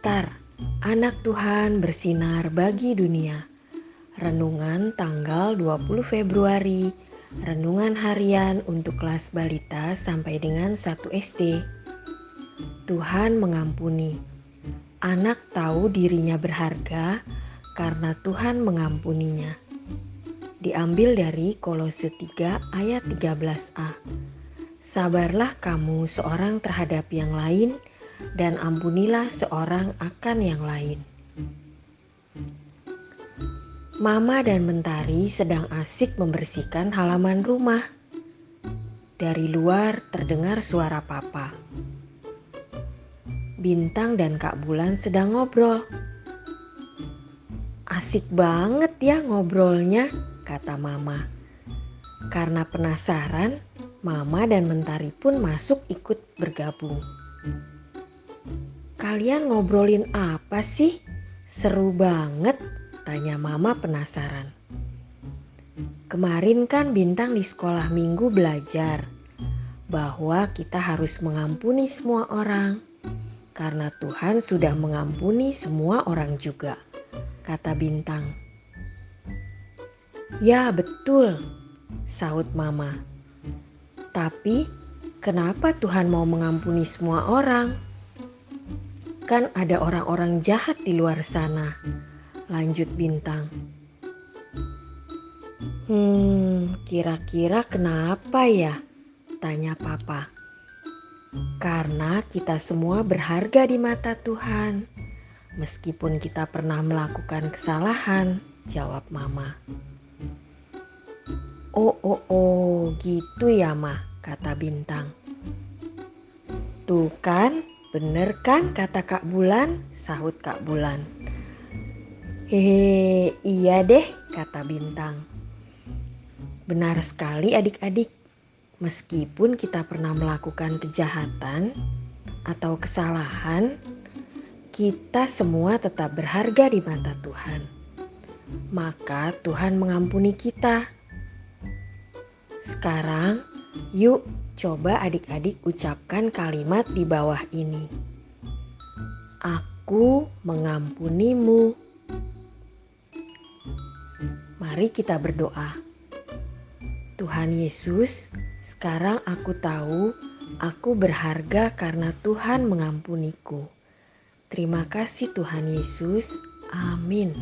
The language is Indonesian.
Star, anak Tuhan bersinar bagi dunia. Renungan tanggal 20 Februari, renungan harian untuk kelas balita sampai dengan 1 SD. Tuhan mengampuni. Anak tahu dirinya berharga karena Tuhan mengampuninya. Diambil dari Kolose 3 ayat 13a. Sabarlah kamu seorang terhadap yang lain, dan ampunilah seorang akan yang lain. Mama dan Mentari sedang asik membersihkan halaman rumah. Dari luar terdengar suara papa. Bintang dan Kak Bulan sedang ngobrol. Asik banget ya ngobrolnya, kata Mama. Karena penasaran, Mama dan Mentari pun masuk ikut bergabung. Kalian ngobrolin apa sih? Seru banget, tanya Mama penasaran. Kemarin kan Bintang di sekolah minggu belajar bahwa kita harus mengampuni semua orang karena Tuhan sudah mengampuni semua orang juga, kata Bintang. Ya betul, sahut Mama. Tapi kenapa Tuhan mau mengampuni semua orang? Kan ada orang-orang jahat di luar sana. Lanjut bintang. Hmm, kira-kira kenapa ya? Tanya papa. Karena kita semua berharga di mata Tuhan. Meskipun kita pernah melakukan kesalahan, jawab mama. Oh, oh, oh, gitu ya, mah, kata bintang. Tuh kan, Bener kan kata Kak Bulan? Sahut Kak Bulan. Hehe, iya deh kata Bintang. Benar sekali adik-adik. Meskipun kita pernah melakukan kejahatan atau kesalahan, kita semua tetap berharga di mata Tuhan. Maka Tuhan mengampuni kita. Sekarang, yuk Coba adik-adik ucapkan kalimat di bawah ini. Aku mengampunimu. Mari kita berdoa. Tuhan Yesus, sekarang aku tahu aku berharga karena Tuhan mengampuniku. Terima kasih Tuhan Yesus. Amin.